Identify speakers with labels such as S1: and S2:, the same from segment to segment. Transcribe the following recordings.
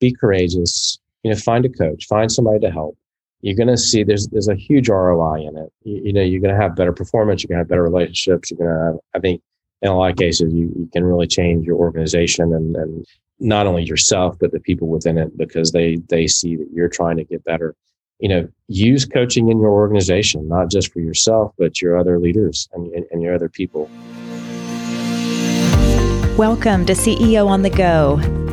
S1: be courageous, you know, find a coach, find somebody to help. You're going to see there's there's a huge ROI in it. You, you know, you're going to have better performance. You're going to have better relationships. You're going to have, I think, in a lot of cases, you, you can really change your organization and, and not only yourself but the people within it because they they see that you're trying to get better. You know, use coaching in your organization, not just for yourself, but your other leaders and, and, and your other people.
S2: Welcome to CEO on the Go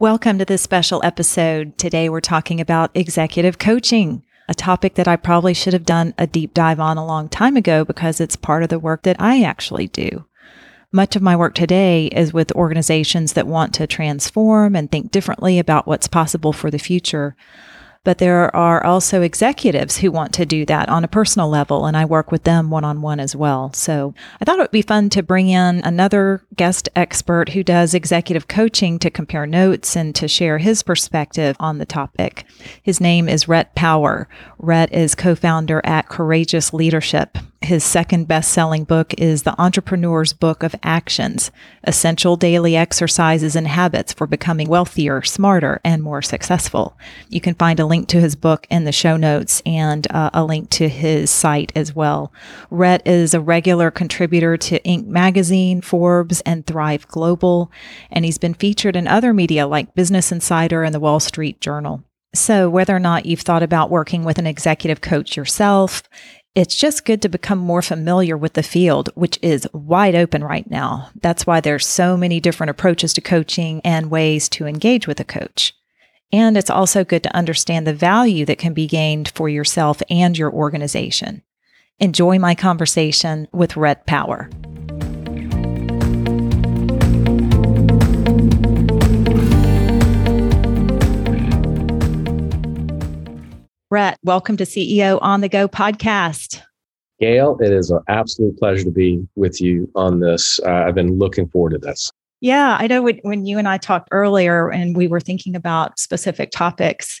S2: Welcome to this special episode. Today we're talking about executive coaching, a topic that I probably should have done a deep dive on a long time ago because it's part of the work that I actually do. Much of my work today is with organizations that want to transform and think differently about what's possible for the future. But there are also executives who want to do that on a personal level, and I work with them one on one as well. So I thought it would be fun to bring in another guest expert who does executive coaching to compare notes and to share his perspective on the topic. His name is Rhett Power. Rhett is co founder at Courageous Leadership. His second best selling book is The Entrepreneur's Book of Actions Essential Daily Exercises and Habits for Becoming Wealthier, Smarter, and More Successful. You can find a link to his book in the show notes and uh, a link to his site as well. Rhett is a regular contributor to Inc. magazine, Forbes, and Thrive Global, and he's been featured in other media like Business Insider and the Wall Street Journal. So, whether or not you've thought about working with an executive coach yourself, it's just good to become more familiar with the field, which is wide open right now. That's why there's so many different approaches to coaching and ways to engage with a coach. And it's also good to understand the value that can be gained for yourself and your organization. Enjoy my conversation with Rhett Power. Rhett, welcome to CEO on the Go podcast.
S1: Gayle, it is an absolute pleasure to be with you on this. Uh, I've been looking forward to this.
S2: Yeah, I know when, when you and I talked earlier and we were thinking about specific topics,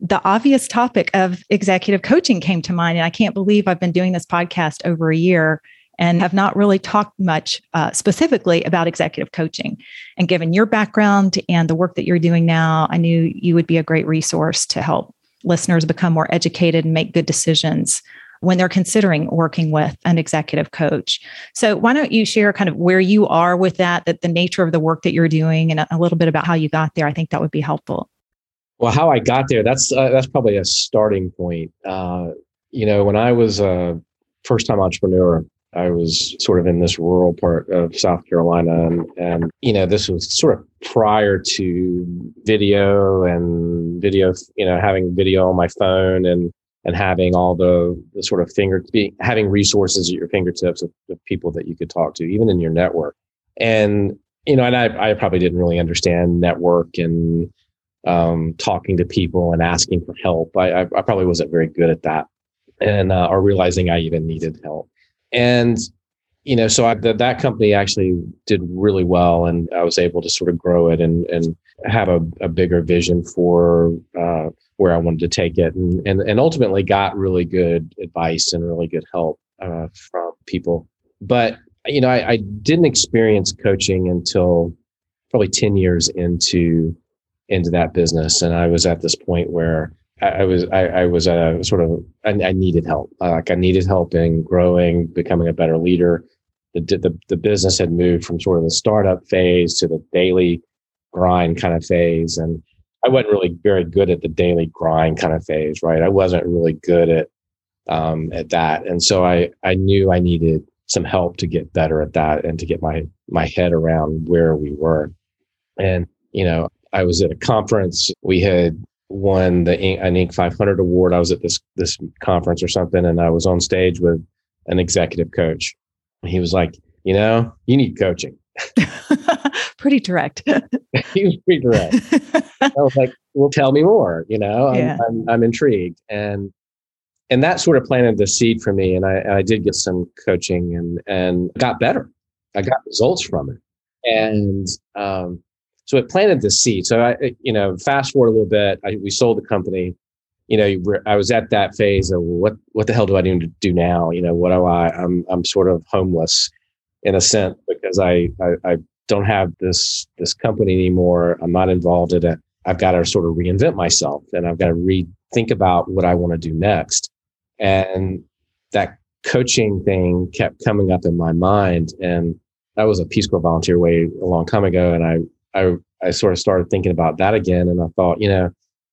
S2: the obvious topic of executive coaching came to mind. And I can't believe I've been doing this podcast over a year and have not really talked much uh, specifically about executive coaching. And given your background and the work that you're doing now, I knew you would be a great resource to help listeners become more educated and make good decisions when they're considering working with an executive coach. So, why don't you share kind of where you are with that, that the nature of the work that you're doing, and a little bit about how you got there? I think that would be helpful.
S1: Well, how I got there, that's uh, that's probably a starting point. Uh, you know, when I was a first time entrepreneur, I was sort of in this rural part of South Carolina, and, and you know this was sort of prior to video and video, you know, having video on my phone and and having all the, the sort of finger be, having resources at your fingertips of, of, people that you could talk to, even in your network. And you know, and I, I probably didn't really understand network and um, talking to people and asking for help. I, I, I probably wasn't very good at that, and uh, or realizing I even needed help and you know so I, that company actually did really well and i was able to sort of grow it and and have a, a bigger vision for uh, where i wanted to take it and, and and ultimately got really good advice and really good help uh, from people but you know I, I didn't experience coaching until probably 10 years into into that business and i was at this point where I, was I, I was a sort of I, I needed help. Uh, like I needed help in growing, becoming a better leader. The, the the business had moved from sort of the startup phase to the daily grind kind of phase, and I wasn't really very good at the daily grind kind of phase. Right, I wasn't really good at um, at that, and so I I knew I needed some help to get better at that and to get my my head around where we were. And you know, I was at a conference. We had won the an Inc. 500 award. I was at this this conference or something, and I was on stage with an executive coach. He was like, "You know, you need coaching."
S2: pretty direct.
S1: he was pretty direct. I was like, "Well, tell me more." You know, I'm, yeah. I'm, I'm intrigued, and and that sort of planted the seed for me. And I, I did get some coaching and and got better. I got results from it, and um, so it planted the seed. So I, you know, fast forward a little bit, I, we sold the company. You know, I was at that phase of what what the hell do I need to do now? You know, what do I? I'm I'm sort of homeless in a sense because I, I, I don't have this this company anymore. I'm not involved in it. I've got to sort of reinvent myself and I've got to rethink about what I want to do next. And that coaching thing kept coming up in my mind. And that was a Peace Corps volunteer way a long time ago. And I, I, I sort of started thinking about that again. And I thought, you know,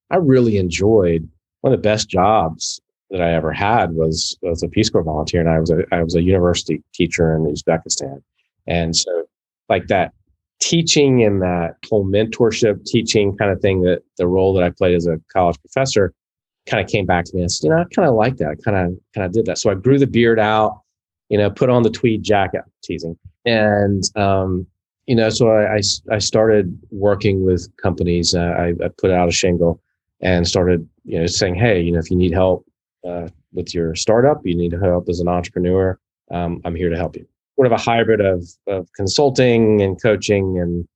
S1: I really enjoyed one of the best jobs that I ever had was was a Peace Corps volunteer, and I was a I was a university teacher in Uzbekistan, and so like that teaching and that whole mentorship teaching kind of thing that the role that I played as a college professor kind of came back to me and said, you know, I kind of like that. I kind of kind of did that. So I grew the beard out, you know, put on the tweed jacket, teasing, and um, you know, so I, I, I started working with companies. Uh, I, I put out a shingle and started, you know, saying, hey, you know, if you need help uh, with your startup, you need help as an entrepreneur, um, I'm here to help you. Sort of a hybrid of, of consulting and coaching. And,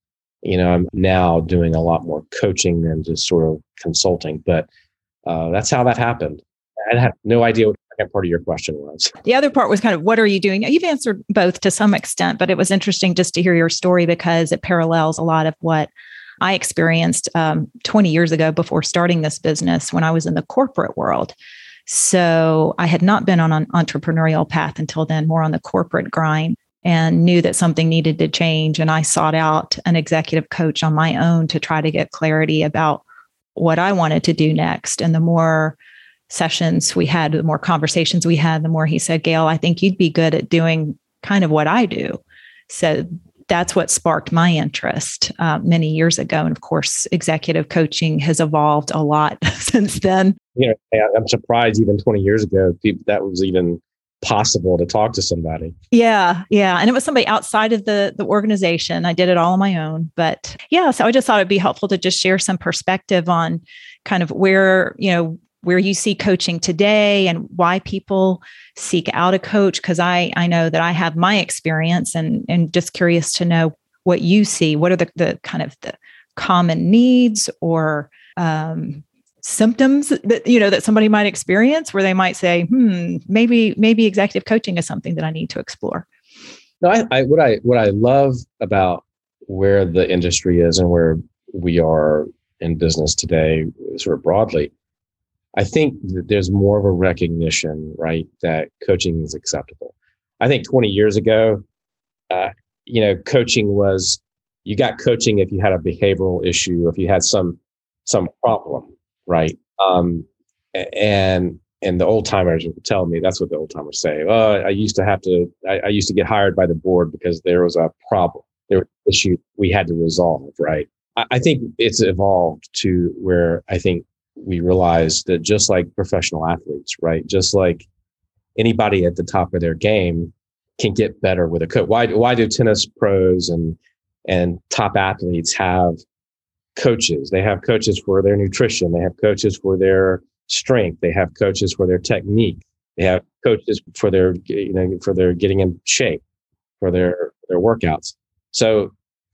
S1: you know, I'm now doing a lot more coaching than just sort of consulting. But uh, that's how that happened. I had no idea what the second part of your question was.
S2: The other part was kind of what are you doing? You've answered both to some extent, but it was interesting just to hear your story because it parallels a lot of what I experienced um, 20 years ago before starting this business when I was in the corporate world. So I had not been on an entrepreneurial path until then, more on the corporate grind and knew that something needed to change. And I sought out an executive coach on my own to try to get clarity about what I wanted to do next. And the more sessions we had, the more conversations we had, the more he said, Gayle, I think you'd be good at doing kind of what I do. So that's what sparked my interest uh, many years ago. And of course, executive coaching has evolved a lot since then.
S1: You know, I'm surprised even 20 years ago that was even possible to talk to somebody.
S2: Yeah, yeah, and it was somebody outside of the the organization. I did it all on my own, but yeah, so I just thought it'd be helpful to just share some perspective on kind of where, you know, where you see coaching today and why people seek out a coach because I I know that I have my experience and and just curious to know what you see. What are the the kind of the common needs or um, symptoms that you know that somebody might experience where they might say, hmm, maybe maybe executive coaching is something that I need to explore.
S1: No, I, I what I what I love about where the industry is and where we are in business today, sort of broadly, I think that there's more of a recognition, right, that coaching is acceptable. I think 20 years ago, uh, you know, coaching was you got coaching if you had a behavioral issue, if you had some some problem, right? Um, and and the old timers would tell me that's what the old timers say. Oh, I used to have to, I, I used to get hired by the board because there was a problem, there was an issue we had to resolve, right? I, I think it's evolved to where I think we realized that just like professional athletes, right? Just like anybody at the top of their game can get better with a coach. Why, why do tennis pros and, and top athletes have coaches? They have coaches for their nutrition. They have coaches for their strength. They have coaches for their technique. They have coaches for their, you know, for their getting in shape, for their, their workouts. So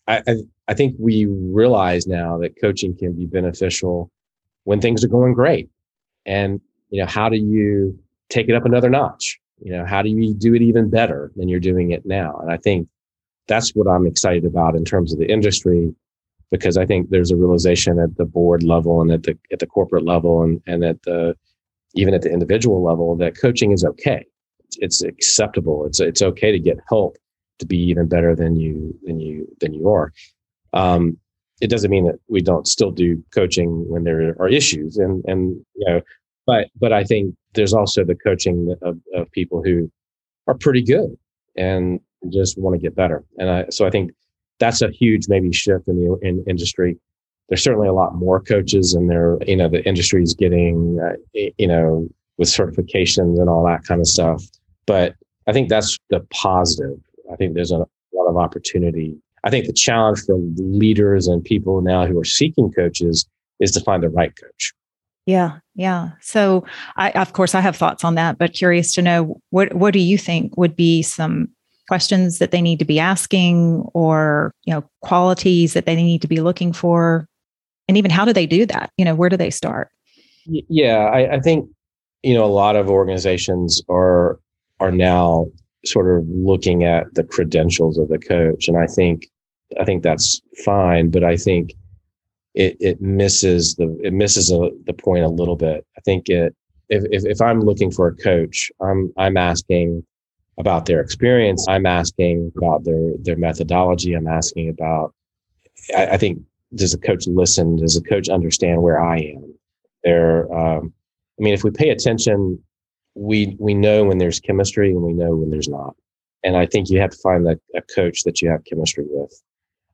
S1: I, I, I think we realize now that coaching can be beneficial when things are going great. And, you know, how do you take it up another notch? You know, how do you do it even better than you're doing it now? And I think that's what I'm excited about in terms of the industry, because I think there's a realization at the board level and at the at the corporate level and, and at the even at the individual level that coaching is okay. It's, acceptable. It's it's okay to get help to be even better than you than you than you are. Um, it doesn't mean that we don't still do coaching when there are issues and and you know but but i think there's also the coaching of, of people who are pretty good and just want to get better. And i so i think that's a huge maybe shift in the in industry. There's certainly a lot more coaches and there you know the industry is getting uh, you know with certifications and all that kind of stuff. But i think that's the positive. I think there's a lot of opportunity I think the challenge for leaders and people now who are seeking coaches is to find the right coach.
S2: Yeah, yeah. So, I of course I have thoughts on that, but curious to know what what do you think would be some questions that they need to be asking, or you know, qualities that they need to be looking for, and even how do they do that? You know, where do they start?
S1: Yeah, I, I think you know a lot of organizations are are now sort of looking at the credentials of the coach, and I think I think that's fine, but I think it it misses the it misses a, the point a little bit. I think it if, if if I'm looking for a coach, I'm I'm asking about their experience. I'm asking about their their methodology. I'm asking about. I, I think does the coach listen? Does the coach understand where I am? There. Um, I mean, if we pay attention, we we know when there's chemistry and we know when there's not. And I think you have to find that a coach that you have chemistry with.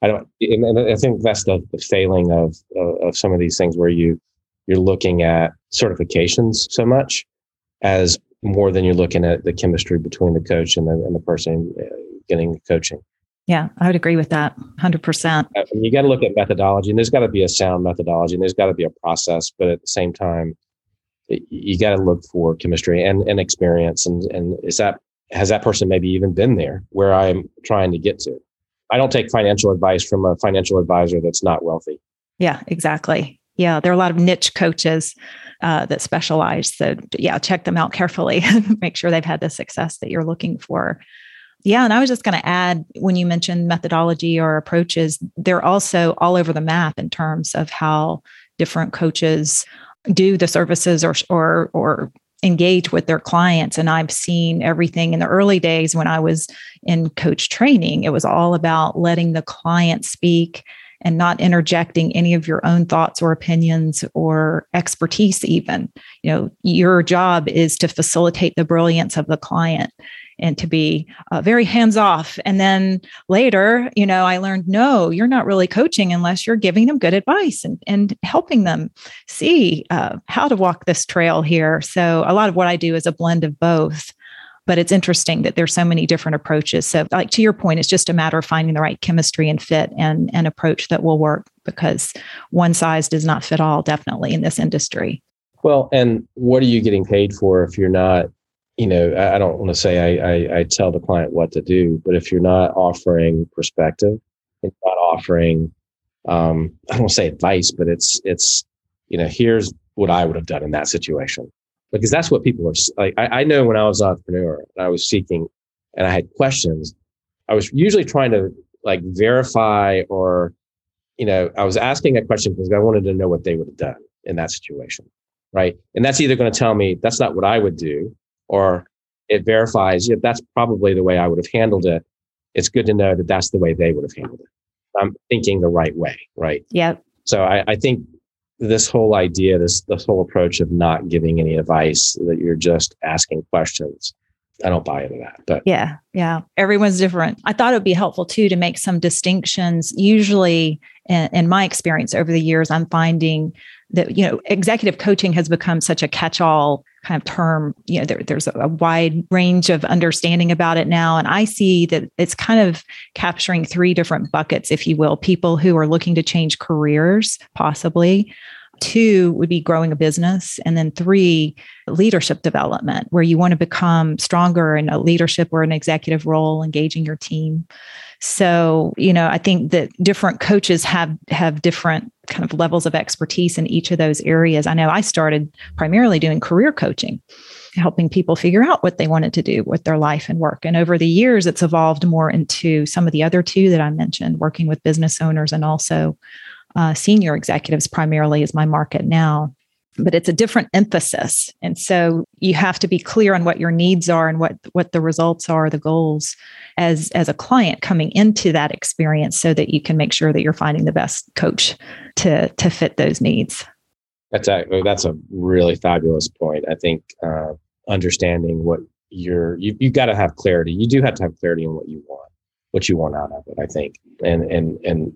S1: I don't. And I think that's the, the failing of, of of some of these things where you you're looking at certifications so much as more than you're looking at the chemistry between the coach and the, and the person uh, getting the coaching.
S2: Yeah, I would agree with that 100%.
S1: I mean, you got to look at methodology and there's got to be a sound methodology and there's got to be a process, but at the same time, you got to look for chemistry and, and experience. And, and is that, has that person maybe even been there where I'm trying to get to? I don't take financial advice from a financial advisor that's not wealthy.
S2: Yeah, exactly. Yeah, there are a lot of niche coaches uh, that specialize. So, yeah, check them out carefully. Make sure they've had the success that you're looking for. Yeah, and I was just going to add when you mentioned methodology or approaches, they're also all over the map in terms of how different coaches do the services or or or engage with their clients. And I've seen everything in the early days when I was in coach training, it was all about letting the client speak and not interjecting any of your own thoughts or opinions or expertise even. You know your job is to facilitate the brilliance of the client and to be uh, very hands off. And then later, you know, I learned no, you're not really coaching unless you're giving them good advice and, and helping them see uh, how to walk this trail here. So a lot of what I do is a blend of both. But it's interesting that there's so many different approaches. So, like to your point, it's just a matter of finding the right chemistry and fit and an approach that will work because one size does not fit all, definitely in this industry.
S1: Well, and what are you getting paid for if you're not you know, I, don't want to say I, I, I, tell the client what to do, but if you're not offering perspective and not offering, um, I don't say advice, but it's, it's, you know, here's what I would have done in that situation. Because that's what people are like. I, I know when I was an entrepreneur I was seeking and I had questions, I was usually trying to like verify or, you know, I was asking a question because I wanted to know what they would have done in that situation. Right. And that's either going to tell me that's not what I would do or it verifies yeah, that's probably the way I would have handled it. It's good to know that that's the way they would have handled it. I'm thinking the right way, right?
S2: Yeah.
S1: So I, I think this whole idea, this this whole approach of not giving any advice, that you're just asking questions. I don't buy into that. But
S2: yeah, yeah. Everyone's different. I thought it would be helpful too to make some distinctions. Usually in, in my experience over the years, I'm finding that, you know, executive coaching has become such a catch-all kind of term you know there, there's a wide range of understanding about it now. And i see that it's kind of capturing three different buckets if you will people who are looking to change careers possibly two would be growing a business and then three leadership development where you want to become stronger in a leadership or an executive role engaging your team so, you know, I think that different coaches have have different kind of levels of expertise in each of those areas. I know I started primarily doing career coaching, helping people figure out what they wanted to do with their life and work. And over the years, it's evolved more into some of the other two that I mentioned, working with business owners and also uh, senior executives primarily is my market now but it's a different emphasis. And so you have to be clear on what your needs are and what what the results are the goals as as a client coming into that experience so that you can make sure that you're finding the best coach to to fit those needs.
S1: That's a that's a really fabulous point. I think uh, understanding what you're you, you've got to have clarity. You do have to have clarity on what you want what you want out of it i think. And and and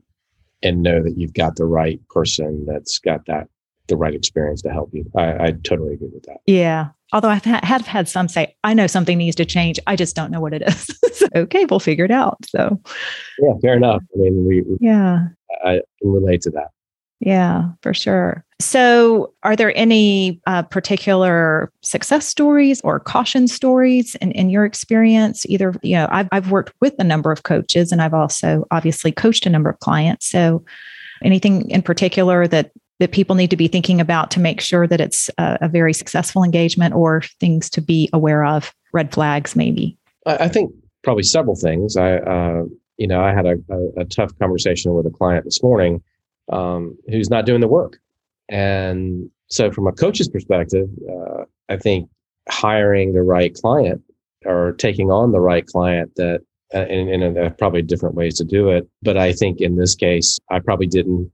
S1: and know that you've got the right person that's got that the right experience to help you. I, I totally agree with that.
S2: Yeah. Although I've had, some say, I know something needs to change. I just don't know what it is. so, okay, we'll figure it out. So,
S1: yeah, fair enough. I mean, we,
S2: yeah,
S1: I can relate to that.
S2: Yeah, for sure. So, are there any uh, particular success stories or caution stories in, in your experience? Either, you know, I've, I've worked with a number of coaches and I've also obviously coached a number of clients. So, anything in particular that that people need to be thinking about to make sure that it's a, a very successful engagement or things to be aware of, red flags maybe?
S1: I, think probably several things. I, uh, you know, I had a, a, a, tough conversation with a client this morning um, who's not doing the work. And so, from a coach's perspective, uh, I think hiring the right client or taking on the right client that, uh, and, there are probably different ways to do it. But I think in this case, I probably didn't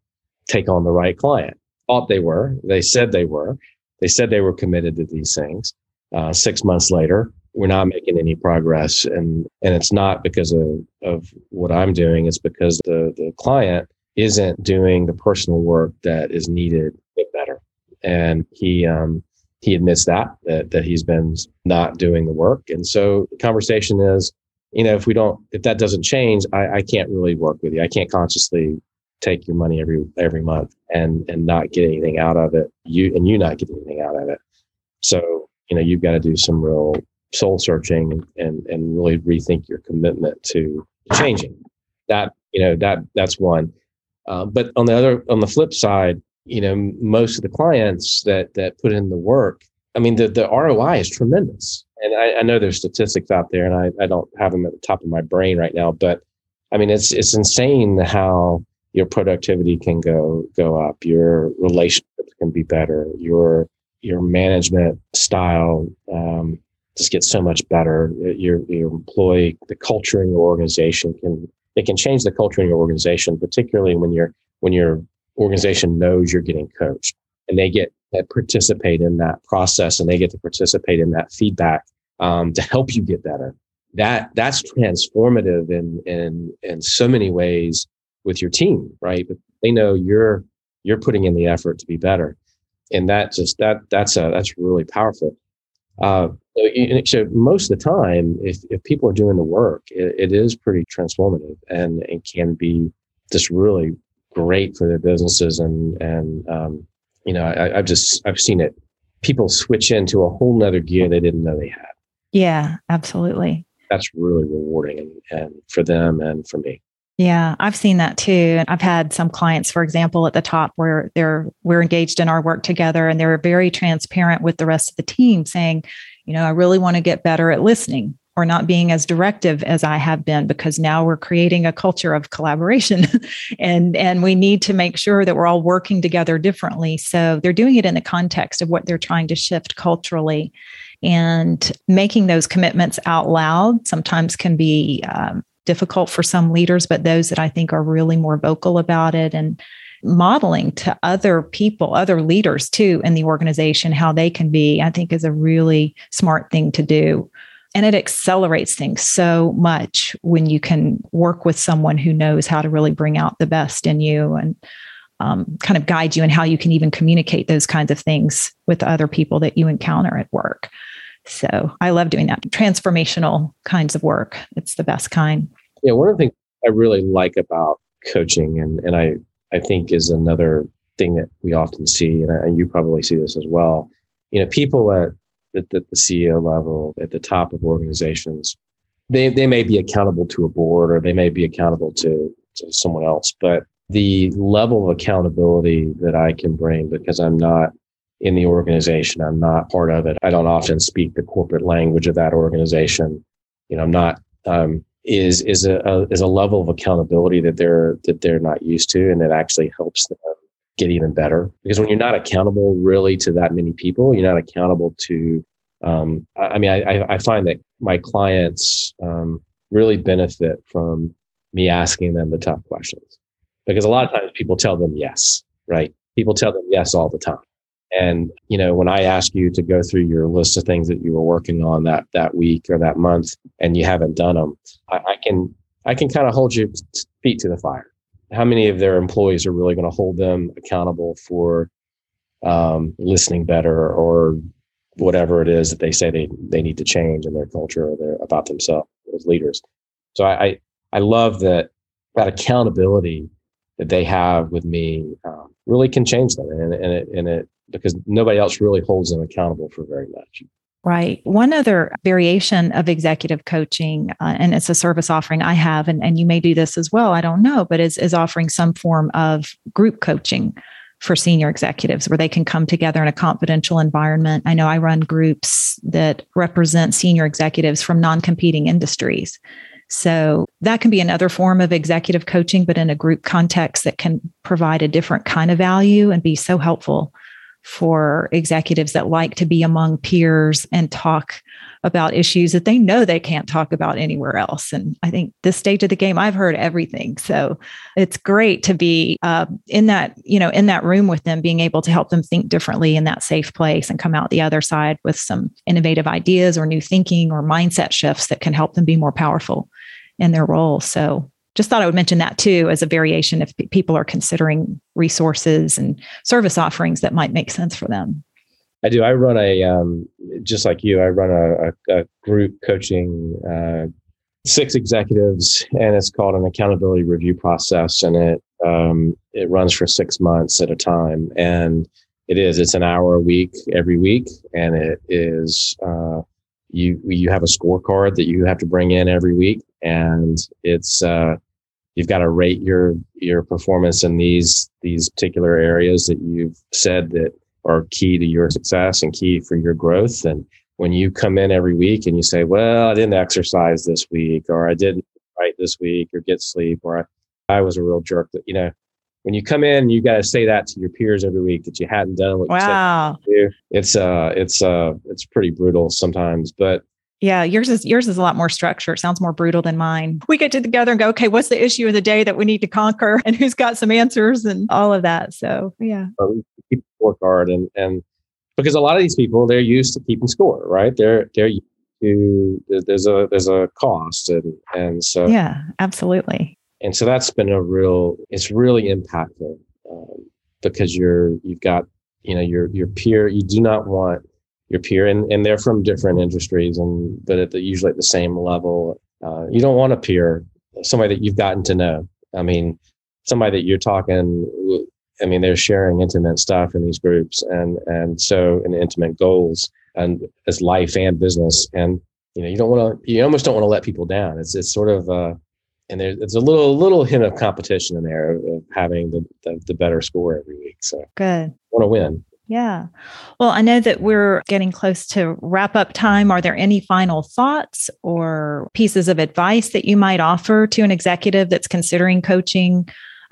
S1: take on the right client. Thought they were. They said they were. They said they were committed to these things. Uh, six months later, we're not making any progress, and and it's not because of of what I'm doing. It's because the the client isn't doing the personal work that is needed get better. And he um, he admits that, that that he's been not doing the work. And so the conversation is, you know, if we don't, if that doesn't change, I, I can't really work with you. I can't consciously take your money every every month and and not get anything out of it. You and you not get anything out of it. So you know, you've got to do some real soul searching and and really rethink your commitment to changing. That you know that that's one. Uh, but on the other, on the flip side, you know, most of the clients that that put in the work, I mean, the the ROI is tremendous. And I, I know there's statistics out there, and I, I don't have them at the top of my brain right now, but I mean, it's it's insane how your productivity can go go up, your relationships can be better, your your management style um, just gets so much better. Your your employee, the culture in your organization can it can change the culture in your organization, particularly when your when your organization knows you're getting coached and they get to participate in that process and they get to participate in that feedback um, to help you get better. That that's transformative in in in so many ways with your team, right? But they know you're you're putting in the effort to be better, and that just that that's a that's really powerful. Uh, so most of the time, if, if people are doing the work, it, it is pretty transformative and it can be just really great for their businesses. And, and, um, you know, I, I've just, I've seen it. People switch into a whole nother gear they didn't know they had.
S2: Yeah, absolutely.
S1: That's really rewarding and, and for them and for me.
S2: Yeah, I've seen that too. And I've had some clients, for example, at the top where they're we're engaged in our work together and they're very transparent with the rest of the team saying, you know, I really want to get better at listening or not being as directive as I have been because now we're creating a culture of collaboration and and we need to make sure that we're all working together differently. So they're doing it in the context of what they're trying to shift culturally and making those commitments out loud sometimes can be um, difficult for some leaders, but those that I think are really more vocal about it and modeling to other people, other leaders too in the organization, how they can be, I think is a really smart thing to do. And it accelerates things so much when you can work with someone who knows how to really bring out the best in you and um, kind of guide you in how you can even communicate those kinds of things with other people that you encounter at work. So I love doing that transformational kinds of work. It's the best kind.
S1: Yeah, one of the things I really like about coaching, and and I I think is another thing that we often see, and, you probably see this as well. You know, people at the CEO level, at the top of organizations, they they may be accountable to a board or they may be accountable to, to someone else, but the level of accountability that I can bring because I'm not in the organization. I'm not part of it. I don't often speak the corporate language of that organization. You know, I'm not um, is is a, a, is a level of accountability that they're that they're not used to, and it actually helps them get even better. Because when you're not accountable really to that many people, you're not accountable to. Um, I, I, mean, I, I find that my clients um, really benefit from me asking them the tough questions, because a lot of times people tell them yes, right? People tell them yes all the time. And, you know, when I ask you to go through your list of things that you were working on that, that week or that month and you haven't done them, I, I can, I can kind of hold your feet to the fire. How many of their employees are really going to hold them accountable for um, listening better or whatever it is that they say they, they need to change in their culture or their, about themselves as leaders? So I, I, I love that, that accountability that they have with me um, really can change them, and, and it and it because nobody else really holds them accountable for very much.
S2: Right. One other variation of executive coaching, uh, and it's a service offering I have, and, and you may do this as well. I don't know, but is, is offering some form of group coaching for senior executives where they can come together in a confidential environment. I know I run groups that represent senior executives from non competing industries. So that can be another form of executive coaching, but in a group context that can provide a different kind of value and be so helpful for executives that like to be among peers and talk about issues that they know they can't talk about anywhere else. And I think this stage of the game, I've heard everything. So it's great to be uh, in that, you know, in that room with them, being able to help them think differently in that safe place and come out the other side with some innovative ideas or new thinking or mindset shifts that can help them be more powerful in their role. So just thought I would mention that too as a variation if people are considering resources and service offerings that might make sense for them.
S1: I do. I run a um, just like you. I run a, a, a group coaching uh, six executives, and it's called an accountability review process, and it um, it runs for six months at a time, and it is. It's an hour a week every week, and it is. Uh, you you have a scorecard that you have to bring in every week, and it's uh, you've got to rate your your performance in these these particular areas that you've said that are key to your success and key for your growth. And when you come in every week and you say, "Well, I didn't exercise this week, or I didn't write this week, or get sleep, or I, I was a real jerk," that you know. When you come in, you got to say that to your peers every week that you hadn't done what
S2: wow.
S1: you said. It's uh, it's uh, it's pretty brutal sometimes, but
S2: yeah, yours is yours is a lot more structured. It sounds more brutal than mine. We get together and go, okay, what's the issue of the day that we need to conquer, and who's got some answers, and all of that. So yeah,
S1: keep scorecard, and and because a lot of these people they're used to keeping score, right? They're they're used to there's a there's a cost, and and so
S2: yeah, absolutely.
S1: And so that's been a real it's really impactful um, because you're you've got you know your your peer. You do not want your peer, and, and they're from different industries, and but at the, usually at the same level. Uh, you don't want a peer, somebody that you've gotten to know. I mean, somebody that you're talking. I mean, they're sharing intimate stuff in these groups, and and so in intimate goals and as life and business, and you know, you don't want to. You almost don't want to let people down. It's it's sort of. Uh, and there's, there's a little little hint of competition in there of, of having the, the, the better score every week. So
S2: good.
S1: Want to win.
S2: Yeah. Well, I know that we're getting close to wrap up time. Are there any final thoughts or pieces of advice that you might offer to an executive that's considering coaching,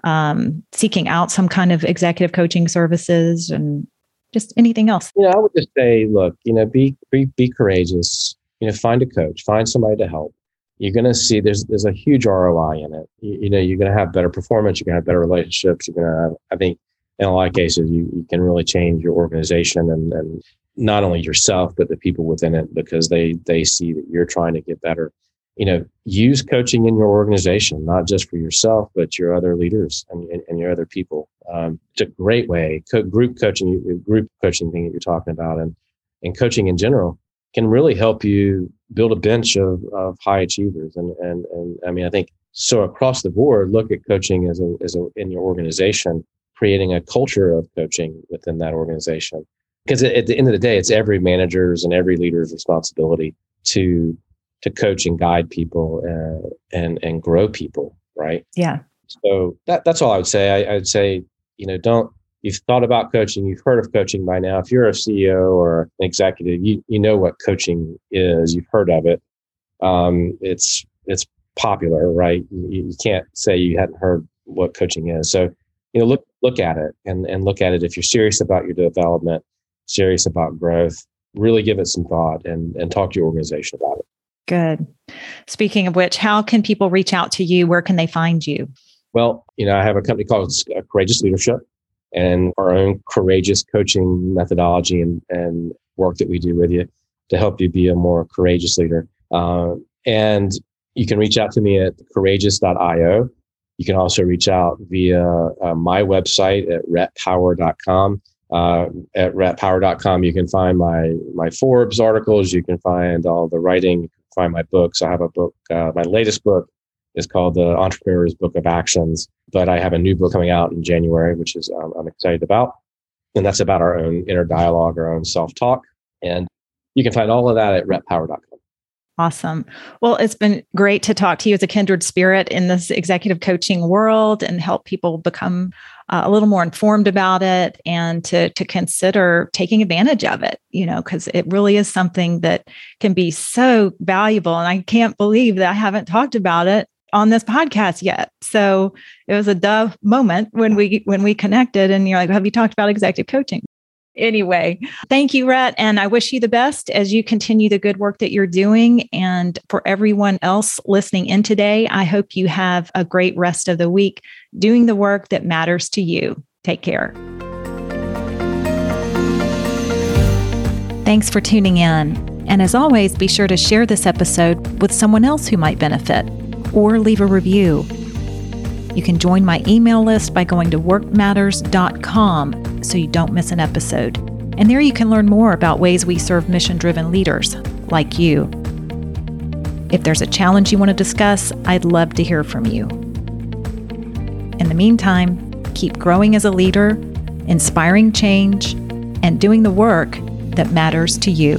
S2: um, seeking out some kind of executive coaching services, and just anything else?
S1: You know, I would just say, look, you know, be be, be courageous. You know, find a coach, find somebody to help. You're going to see there's there's a huge ROI in it. You, you know, you're going to have better performance. You're going to have better relationships. You're going to have, I think in a lot of cases, you, you can really change your organization and, and not only yourself, but the people within it because they, they see that you're trying to get better. You know, use coaching in your organization, not just for yourself, but your other leaders and, and, and your other people. Um, it's a great way. Co- group coaching, group coaching thing that you're talking about, and and coaching in general can really help you build a bench of, of high achievers. And, and, and I mean, I think so across the board, look at coaching as a, as a, in your organization creating a culture of coaching within that organization. Because at the end of the day, it's every manager's and every leader's responsibility to to coach and guide people uh, and and grow people, right?
S2: Yeah.
S1: So that that's all I would say. I, I would say, you know, don't you've thought about coaching, you've heard of coaching by now. If you're a CEO or an executive, you you know what coaching is. You've heard of it. Um, it's it's popular, right? You, you can't say you hadn't heard what coaching is. So you know look look at it and and look at it. If you're serious about your development serious about growth really give it some thought and and talk to your organization about it.
S2: Good. Speaking of which how can people reach out to you? Where can they find you?
S1: Well you know i have a company called uh, courageous leadership and our own courageous coaching methodology and and work that we do with you to help you be a more courageous leader. Uh, and you can reach out to me at courageous.io you can also reach out via uh, my website at rhettpower.com. Uh, at rhettpower.com, you can find my my Forbes articles. You can find all the writing. You can find my books. I have a book, uh, my latest book is called the Entrepreneur's Book of Actions. But I have a new book coming out in January, which is um, I'm excited about, and that's about our own inner dialogue, our own self talk, and you can find all of that at rhettpower.com.
S2: Awesome. Well, it's been great to talk to you as a kindred spirit in this executive coaching world and help people become uh, a little more informed about it and to to consider taking advantage of it, you know, cuz it really is something that can be so valuable and I can't believe that I haven't talked about it on this podcast yet. So, it was a dove moment when we when we connected and you're like, "Have you talked about executive coaching?" Anyway, thank you, Rhett. And I wish you the best as you continue the good work that you're doing. And for everyone else listening in today, I hope you have a great rest of the week doing the work that matters to you. Take care. Thanks for tuning in. And as always, be sure to share this episode with someone else who might benefit or leave a review. You can join my email list by going to workmatters.com so you don't miss an episode. And there you can learn more about ways we serve mission driven leaders like you. If there's a challenge you want to discuss, I'd love to hear from you. In the meantime, keep growing as a leader, inspiring change, and doing the work that matters to you.